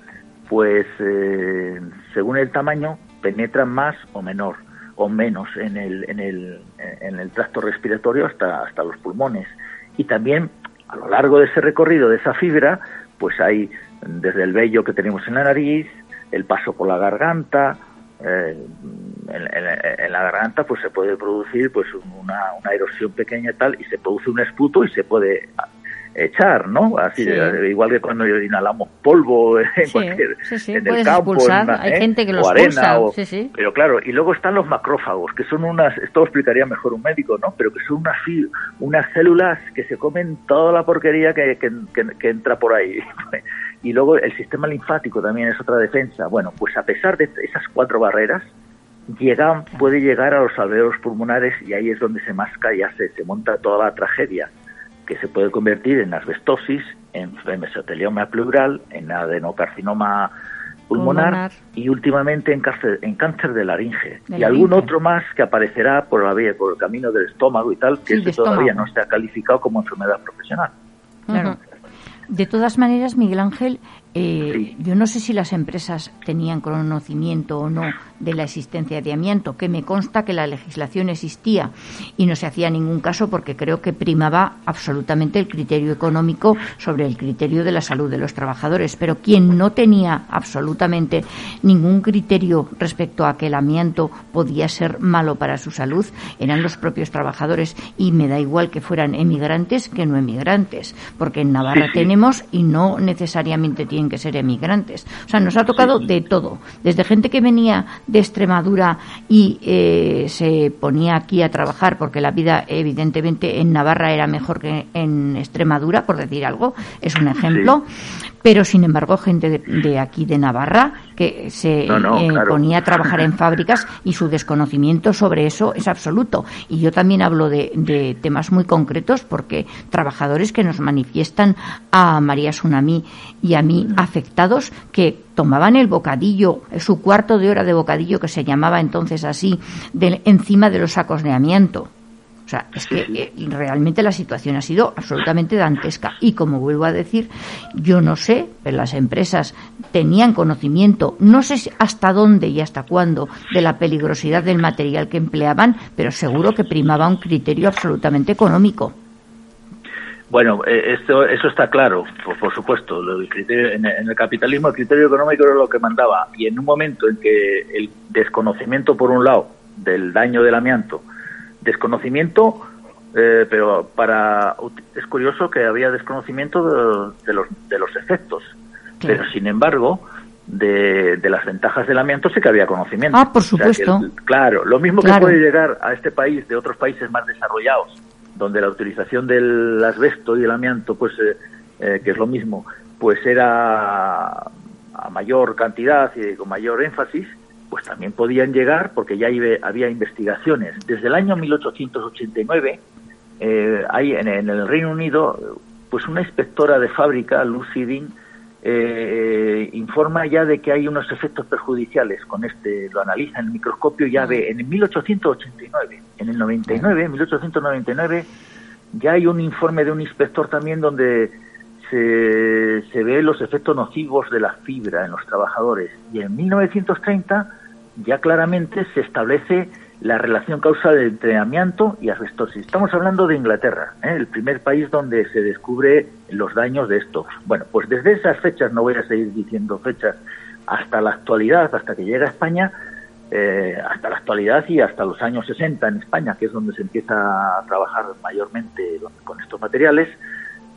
pues eh, según el tamaño, penetra más o menor o menos en el, en el, en el tracto respiratorio hasta, hasta los pulmones. Y también a lo largo de ese recorrido de esa fibra, pues hay desde el vello que tenemos en la nariz, el paso por la garganta, eh, en, la garganta pues se puede producir pues una, una erosión pequeña y tal y se produce un esputo y se puede echar, ¿no? Así, igual que cuando inhalamos polvo en cualquier en el campo, hay ¿eh? gente que lo expulsa, pero claro, y luego están los macrófagos, que son unas, esto lo explicaría mejor un médico, ¿no? Pero que son unas unas células que se comen toda la porquería que, que entra por ahí. y luego el sistema linfático también es otra defensa. Bueno, pues a pesar de esas cuatro barreras, llegan, puede llegar a los alveolos pulmonares y ahí es donde se masca y se, se monta toda la tragedia que se puede convertir en asbestosis, en mesotelioma pleural, en adenocarcinoma pulmonar, y últimamente en cáncer, en cáncer de laringe. y algún otro más que aparecerá por la vía, por el camino del estómago y tal, que eso todavía no se ha calificado como enfermedad profesional. Claro. De todas maneras, Miguel Ángel, eh, yo no sé si las empresas tenían conocimiento o no de la existencia de amianto, que me consta que la legislación existía y no se hacía ningún caso porque creo que primaba absolutamente el criterio económico sobre el criterio de la salud de los trabajadores. Pero quien no tenía absolutamente ningún criterio respecto a que el amianto podía ser malo para su salud eran los propios trabajadores. Y me da igual que fueran emigrantes que no emigrantes, porque en Navarra tenemos y no necesariamente tienen que ser emigrantes. O sea, nos ha tocado de todo, desde gente que venía de Extremadura y eh, se ponía aquí a trabajar porque la vida evidentemente en Navarra era mejor que en Extremadura, por decir algo, es un ejemplo, pero sin embargo gente de, aquí de Navarra que se eh, ponía a trabajar en fábricas y su desconocimiento sobre eso es absoluto. Y yo también hablo de, de temas muy concretos porque trabajadores que nos manifiestan a María Tsunami y a mí afectados que tomaban el bocadillo, su cuarto de hora de bocadillo que se llamaba entonces así, de, encima de los sacos de amianto. O sea, es que eh, realmente la situación ha sido absolutamente dantesca. Y como vuelvo a decir, yo no sé, pero las empresas tenían conocimiento, no sé hasta dónde y hasta cuándo, de la peligrosidad del material que empleaban, pero seguro que primaba un criterio absolutamente económico. Bueno, eh, esto, eso está claro, por, supuesto. en, el capitalismo el criterio económico era lo que mandaba. Y en un momento en que el desconocimiento, por un lado, del daño del amianto, desconocimiento, eh, pero para es curioso que había desconocimiento de, los, de los efectos, pero sin embargo de, las ventajas del amianto sí que había conocimiento. Ah, por supuesto. claro, lo mismo que puede llegar a este país de otros países más desarrollados, donde la utilización del asbesto y el amianto, pues eh, eh, que es lo mismo, pues era a mayor cantidad y con mayor énfasis, pues también podían llegar, porque ya había investigaciones. Desde el año 1889 eh, hay en, el Reino Unido, pues una inspectora de fábrica, Lucy Dean, eh, informa ya de que hay unos efectos perjudiciales con este, lo analiza en el microscopio, ya ve en el 1889, en el 99, 1899, ya hay un informe de un inspector también donde se, se ve los efectos nocivos de la fibra en los trabajadores. Y en 1930 ya claramente se establece la relación causal entre amianto y asbestosis. Estamos hablando de Inglaterra, ¿eh? el primer país donde se descubre los daños de esto. Bueno, pues desde esas fechas, no voy a seguir diciendo fechas, hasta la actualidad, hasta que llega a España, eh, hasta la actualidad y hasta los años 60 en España, que es donde se empieza a trabajar mayormente con estos materiales,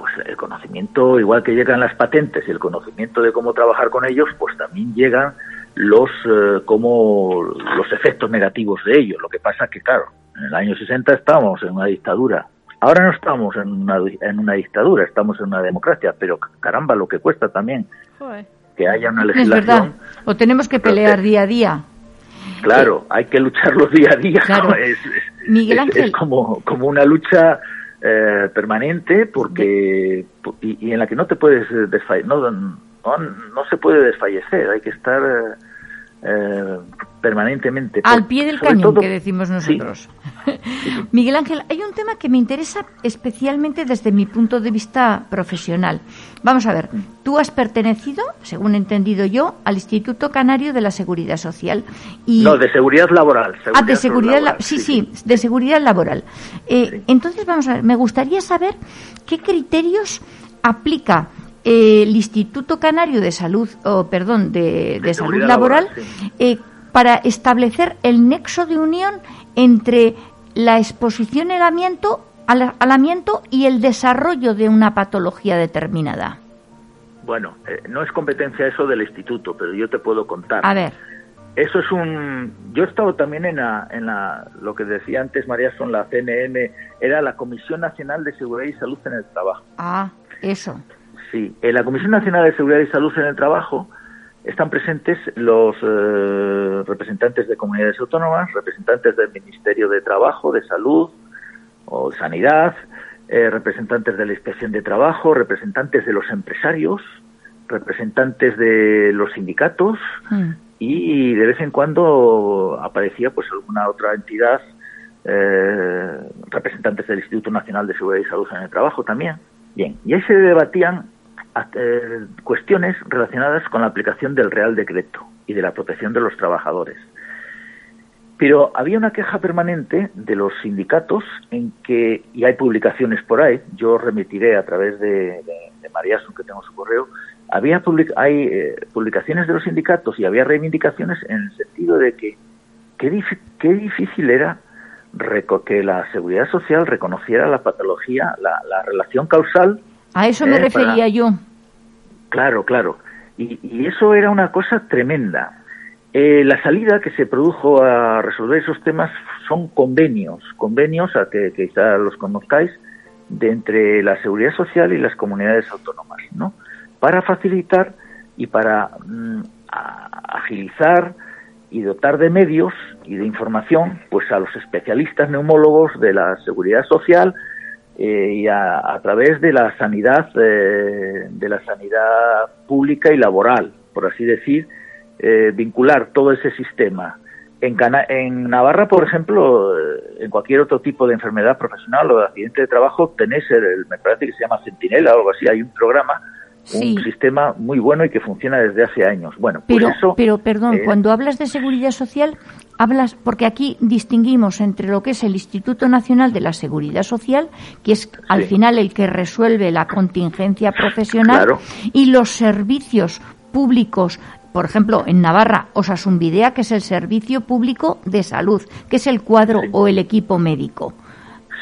pues el conocimiento, igual que llegan las patentes y el conocimiento de cómo trabajar con ellos, pues también llegan los eh, como los efectos negativos de ellos. Lo que pasa es que, claro, en el año 60 estábamos en una dictadura. Ahora no estamos en una, en una dictadura, estamos en una democracia, pero caramba, lo que cuesta también que haya una legislación. Es verdad. O tenemos que pelear día a día. Claro, hay que lucharlo día a día. Claro. Es, Miguel Ángel. es, como, como una lucha eh, permanente porque y, en la que no te puedes desfallecer, no, no, no, se puede desfallecer, hay que estar eh, permanentemente. Al pie del cañón, que decimos nosotros. Miguel Ángel, hay un tema que me interesa especialmente desde mi punto de vista profesional. Vamos a ver, tú has pertenecido, según he entendido yo, al Instituto Canario de la Seguridad Social. Y... No, de seguridad laboral. ah, de seguridad sí, sí, de seguridad laboral. Eh, entonces, vamos a ver, me gustaría saber qué criterios aplica el Instituto Canario de Salud, perdón, de, Salud Laboral, eh, para establecer el nexo de unión entre la exposición al amianto, al, amianto y el desarrollo de una patología determinada. Bueno, eh, no es competencia eso del instituto, pero yo te puedo contar. A ver. Eso es un. Yo he estado también en, la, en la, lo que decía antes María Son, la CNN, era la Comisión Nacional de Seguridad y Salud en el Trabajo. Ah, eso. Sí, en la Comisión Nacional de Seguridad y Salud en el Trabajo están presentes los eh, representantes de comunidades autónomas, representantes del Ministerio de Trabajo, de Salud o Sanidad, eh, representantes de la Inspección de Trabajo, representantes de los empresarios, representantes de los sindicatos mm. y de vez en cuando aparecía pues alguna otra entidad, eh, representantes del Instituto Nacional de Seguridad y Salud en el Trabajo también. Bien, y ahí se debatían eh, cuestiones relacionadas con la aplicación del Real Decreto y de la protección de los trabajadores. Pero había una queja permanente de los sindicatos en que, y hay publicaciones por ahí, yo remitiré a través de, de, María que tengo su correo, había hay eh, publicaciones de los sindicatos y había reivindicaciones en el sentido de que qué, difícil era que la seguridad social reconociera la patología, la relación causal a eso me eh, refería yo. Claro, claro. Y, eso era una cosa tremenda. Eh, la salida que se produjo a resolver esos temas son convenios, convenios a que, quizá los conozcáis, de entre la seguridad social y las comunidades autónomas, ¿no? Para facilitar y para mm, agilizar y dotar de medios y de información, pues a los especialistas neumólogos de la seguridad social, eh, y a, través de la sanidad eh, de la sanidad pública y laboral por así decir eh, vincular todo ese sistema en, en Navarra por ejemplo en cualquier otro tipo de enfermedad profesional o de accidente de trabajo tenéis el, me parece que se llama Centinela o algo así hay un programa un sistema muy bueno y que funciona desde hace años. Bueno, pues pero, pero perdón, cuando hablas de seguridad social, hablas, porque aquí distinguimos entre lo que es el Instituto Nacional de la Seguridad Social, que es al final el que resuelve la contingencia profesional, y los servicios públicos por ejemplo, en Navarra, Osasunvidea, que es el Servicio Público de Salud, que es el cuadro o el equipo médico.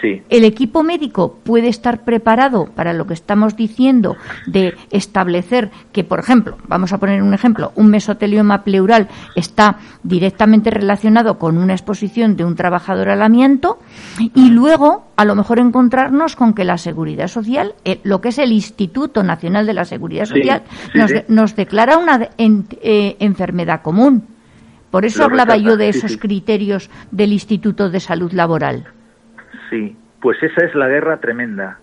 El equipo médico puede estar preparado para lo que estamos diciendo de establecer que, por ejemplo, vamos a poner un ejemplo, un mesotelioma pleural está directamente relacionado con una exposición de un trabajador al amianto y luego a lo mejor encontrarnos con que la seguridad social, eh, lo que es el Instituto Nacional de la Seguridad Social, nos, declara una eh, enfermedad común. Por eso hablaba yo de esos criterios del Instituto de Salud Laboral. Sí, pues esa es la guerra tremenda.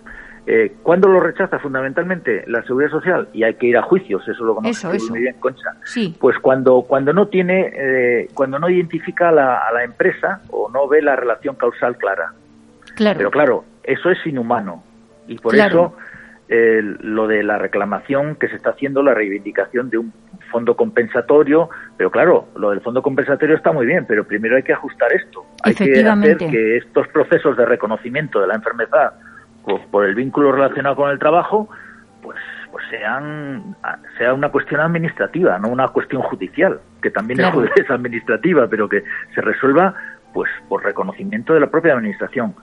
Eh, ¿Cuándo lo rechaza fundamentalmente la seguridad social? Y hay que ir a juicios, eso lo conoce muy bien Concha. Sí. Pues cuando, cuando no tiene, eh, cuando no identifica a la, empresa o no ve la relación causal clara. Claro. Pero claro, eso es inhumano. Y por eso lo de la reclamación que se está haciendo, la reivindicación de un fondo compensatorio, pero claro, lo del fondo compensatorio está muy bien, pero primero hay que ajustar esto. Hay que hacer que estos procesos de reconocimiento de la enfermedad pues, por el vínculo relacionado con el trabajo, pues, pues sean sea una cuestión administrativa, no una cuestión judicial, que también es administrativa, pero que se resuelva pues por reconocimiento de la propia administración.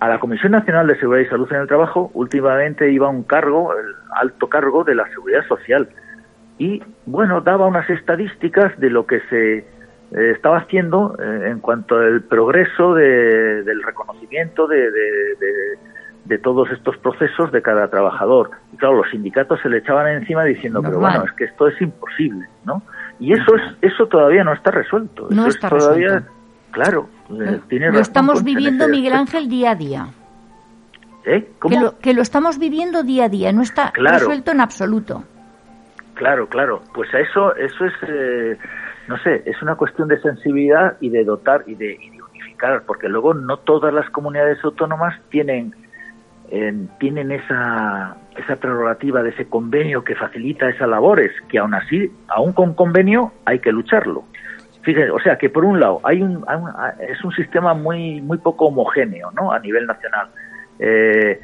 A la Comisión Nacional de Seguridad y Salud en el Trabajo últimamente iba un cargo, el alto cargo de la Seguridad Social, y bueno, daba unas estadísticas de lo que se eh, estaba haciendo eh, en cuanto al progreso del reconocimiento de, de, todos estos procesos de cada trabajador. Y claro, los sindicatos se le echaban encima diciendo, pero bueno, es que esto es imposible, ¿no? Y eso es eso todavía no está resuelto. No eso está todavía, Claro, eh, lo estamos viviendo, Miguel Ángel, día a día. ¿Eh? ¿Cómo? Que lo, que lo estamos viviendo día a día, no está Claro. resuelto en absoluto. Claro, claro. Pues a eso, eso es, eh, no sé, es una cuestión de sensibilidad y de dotar y de, y de unificar, porque luego no todas las comunidades autónomas tienen eh, tienen esa esa prerrogativa de ese convenio que facilita esas labores, que aún así, aún con convenio, hay que lucharlo. Fíjense, o sea que por un lado hay un, hay un- es un sistema muy muy poco homogéneo, ¿no? A nivel nacional. Eh,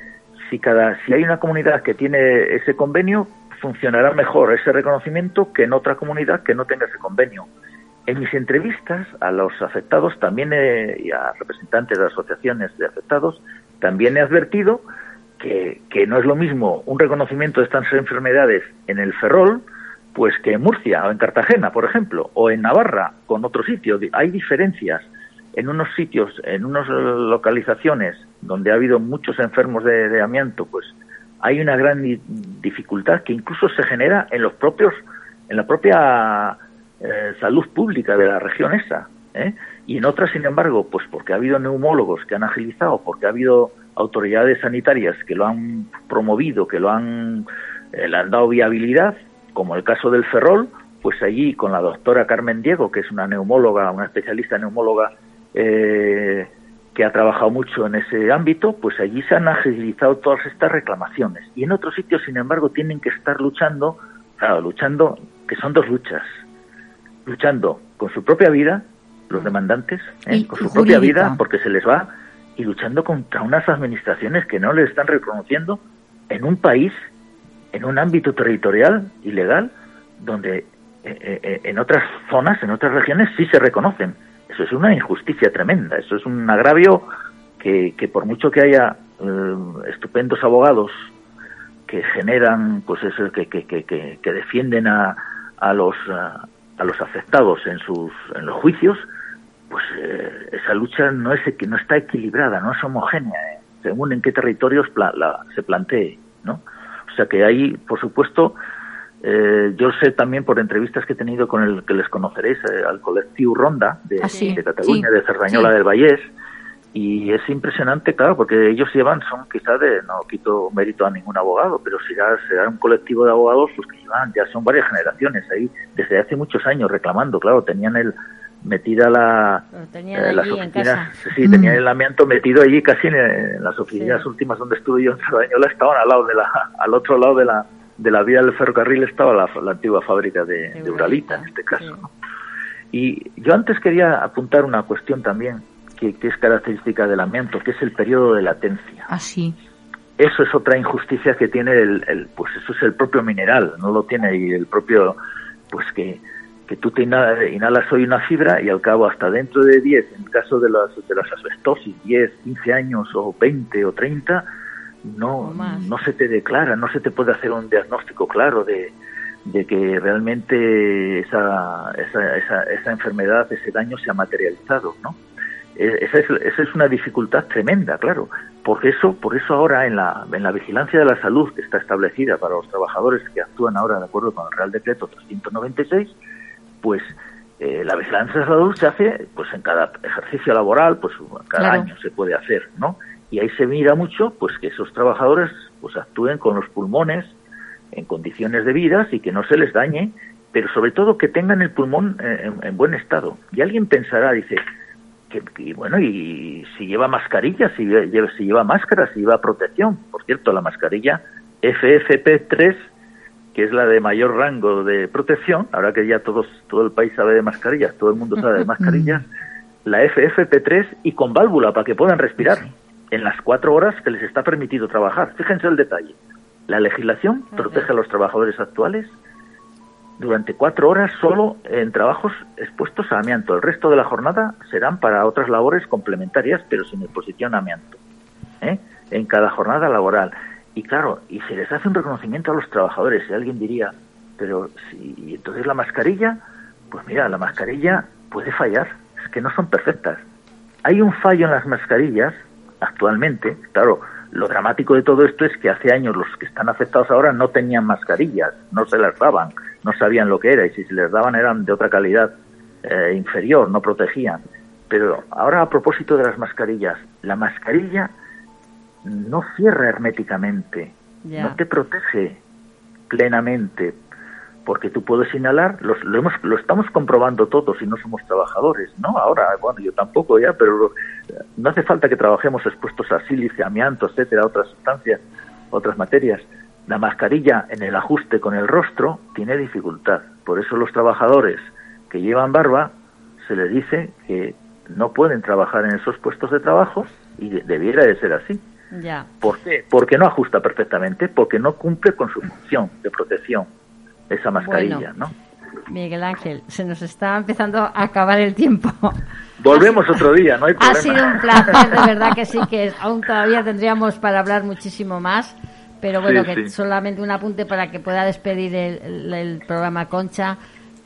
si cada si hay una comunidad que tiene ese convenio funcionará mejor ese reconocimiento que en otra comunidad que no tenga ese convenio. En mis entrevistas a los afectados también he- y a representantes de asociaciones de afectados también he advertido que, que no es lo mismo un reconocimiento de estas enfermedades en el Ferrol pues que en Murcia o en Cartagena, por ejemplo, o en Navarra, con otro sitio. Hay diferencias en unos sitios, en unas localizaciones donde ha habido muchos enfermos de, de amianto, pues hay una gran di- dificultad que incluso se genera en los propios, en la propia eh, salud pública de la región esa. ¿eh? Y en otras, sin embargo, pues porque ha habido neumólogos que han agilizado, porque ha habido autoridades sanitarias que lo han promovido, que lo han, eh, le han dado viabilidad, como el caso del Ferrol, pues allí con la doctora Carmen Diego, que es una neumóloga, una especialista neumóloga eh, que ha trabajado mucho en ese ámbito, pues allí se han agilizado todas estas reclamaciones. Y en otros sitios, sin embargo, tienen que estar luchando, claro, luchando, que son dos luchas, luchando con su propia vida, los demandantes, ¿eh? Y- con su propia jurídica. vida, porque se les va, y luchando contra unas administraciones que no les están reconociendo en un país, en un ámbito territorial y legal, donde eh, eh, en otras zonas, en otras regiones, sí se reconocen. Eso es una injusticia tremenda, eso es un agravio que, que por mucho que haya eh, estupendos abogados que generan, pues eso, que, que, que, que, defienden a, a los a, los afectados en sus en los juicios, pues eh, esa lucha no es no está equilibrada, no es homogénea, eh, según en qué territorios pla- la- se plantee, ¿no? O sea que ahí, por supuesto, eh, yo sé también por entrevistas que he tenido con el que les conoceréis, eh, al colectivo Ronda de, Ah, sí, de Cataluña, sí, de Cerdañola sí. del Vallés, y es impresionante, claro, porque ellos llevan, son quizás de, no quito mérito a ningún abogado, pero si ya será un colectivo de abogados, pues que llevan, ya son varias generaciones ahí, desde hace muchos años reclamando, claro, tenían el metida la eh, las oficinas, casa. sí, tenían el amianto metido allí casi en, en las oficinas Sí. últimas donde estuve yo en Cerdañola, estaban al lado de la, al otro lado de la de la vía del ferrocarril estaba la, la antigua fábrica de, de Uralita, en este caso. sí. ¿no? Y yo antes quería apuntar una cuestión también que, que es característica del amianto, que es el periodo de latencia. Así. Eso es otra injusticia que tiene el, el- pues eso es el propio mineral, no lo tiene y el propio, pues que, que tú te inhalas, inhalas hoy una fibra y al cabo hasta dentro de 10, en el caso de las, de las asbestosis, 10, 15 años o 20 o 30, no, no se te declara, no se te puede hacer un diagnóstico claro de, de que realmente esa, esa, esa, esa enfermedad, ese daño se ha materializado, ¿no? Eh, Esa es, esa es una dificultad tremenda, claro. Por eso, por eso ahora en la, en la vigilancia de la salud que está establecida para los trabajadores que actúan ahora de acuerdo con el Real Decreto 396, pues eh, la vigilancia de la salud se hace pues en cada ejercicio laboral, pues cada Claro. año se puede hacer, ¿no? Y ahí se mira mucho pues que esos trabajadores pues actúen con los pulmones en condiciones debidas y que no se les dañe, pero sobre todo que tengan el pulmón en, en buen estado. Y alguien pensará, dice, que, que, bueno, y si lleva mascarilla, si lleva, si lleva máscara, si lleva protección. Por cierto, la mascarilla FFP3, que es la de mayor rango de protección, ahora que ya todos, todo el país sabe de mascarillas, todo el mundo sabe de mascarillas, la FFP3 y con válvula para que puedan respirar en las cuatro horas que les está permitido trabajar. Fíjense el detalle. La legislación protege a los trabajadores actuales durante cuatro horas solo en trabajos expuestos a amianto. El resto de la jornada serán para otras labores complementarias, pero sin exposición a amianto. ¿eh? En cada jornada laboral. Y claro, y se les hace un reconocimiento a los trabajadores. Y alguien diría, pero si y entonces la mascarilla, pues mira, la mascarilla puede fallar. Es que no son perfectas. Hay un fallo en las mascarillas actualmente. Claro, lo dramático de todo esto es que hace años los que están afectados ahora no tenían mascarillas, no se las daban, no sabían lo que era y si se les daban eran de otra calidad eh, inferior, no protegían. Pero ahora a propósito de las mascarillas, la mascarilla no cierra herméticamente, no te protege plenamente, porque tú puedes inhalar, los- lo, hemos, lo estamos comprobando todos y no somos trabajadores, ¿no? Ahora, bueno, yo tampoco ya, pero no hace falta que trabajemos expuestos a sílice, amianto, etcétera, otras sustancias, otras materias. La mascarilla en el ajuste con el rostro tiene dificultad. Por eso los trabajadores que llevan barba se les dice que no pueden trabajar en esos puestos de trabajo y de- debiera de ser así. Ya. ¿Por qué? Porque no ajusta perfectamente, porque no cumple con su función de protección esa mascarilla, Bueno. ¿no? Miguel Ángel, se nos está empezando a acabar el tiempo. Volvemos otro día, no hay Ha problema. sido un placer, de verdad que sí, que aún todavía tendríamos para hablar muchísimo más, pero bueno, Sí, que sí. solamente un apunte para que pueda despedir el, el- el programa Concha,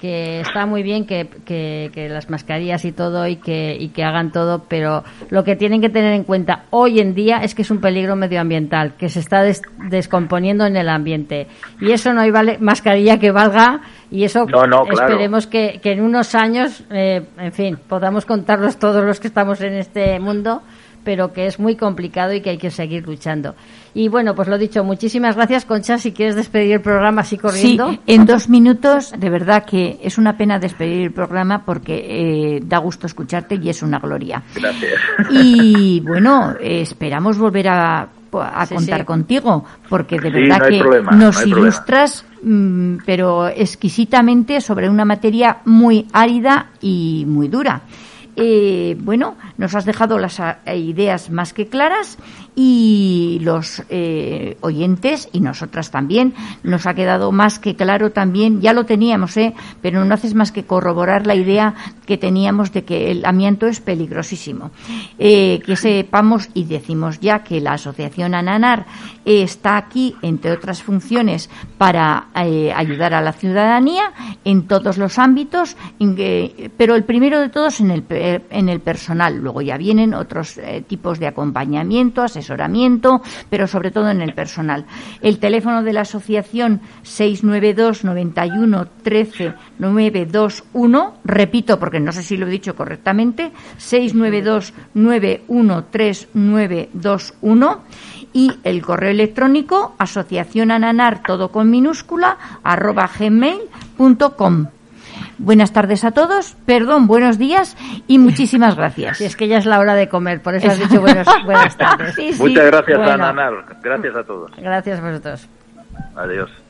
que está muy bien que, que- que las mascarillas y todo y que, y que hagan todo, pero lo que tienen que tener en cuenta hoy en día es que es un peligro medioambiental, que se está des- descomponiendo en el ambiente. Y eso no hay vale- mascarilla que valga y eso No, no, claro. esperemos que, que en unos años, eh, en fin, podamos contarlos todos los que estamos en este mundo, pero que es muy complicado y que hay que seguir luchando. Y bueno, pues lo dicho, muchísimas gracias, Concha, si quieres despedir el programa así corriendo. Sí, en dos minutos, de verdad que es una pena despedir el programa porque eh, da gusto escucharte y es una gloria. Gracias. Y bueno, eh, esperamos volver a, a Sí, contar sí. contigo, porque de Sí, verdad no que problema, nos no ilustras, mm, pero exquisitamente sobre una materia muy árida y muy dura. Eh, bueno, nos has dejado las ah, ideas más que claras y los eh, oyentes y nosotras también nos ha quedado más que claro también, ya lo teníamos, ¿eh? pero no haces más que corroborar la idea que teníamos de que el amianto es peligrosísimo. Eh, que sepamos y decimos ya que la Asociación Ananar está aquí, entre otras funciones, para ayudar a la ciudadanía en todos los ámbitos, pero el primero de todos en el, en el personal. Luego ya vienen otros tipos de acompañamiento, asesoramiento, pero sobre todo en el personal. El teléfono de la asociación 692 91 13 921, repito porque no sé si lo he dicho correctamente, 692 91 921 y el correo electrónico asociacionananar todo con minúscula arroba gmail.com. Buenas tardes a todos, perdón, buenos días y muchísimas gracias. Si es que ya es la hora de comer, por eso has dicho buenos- buenas tardes. Sí, sí. Muchas gracias, Bueno. Ananar. Gracias a todos. Gracias a vosotros. Adiós.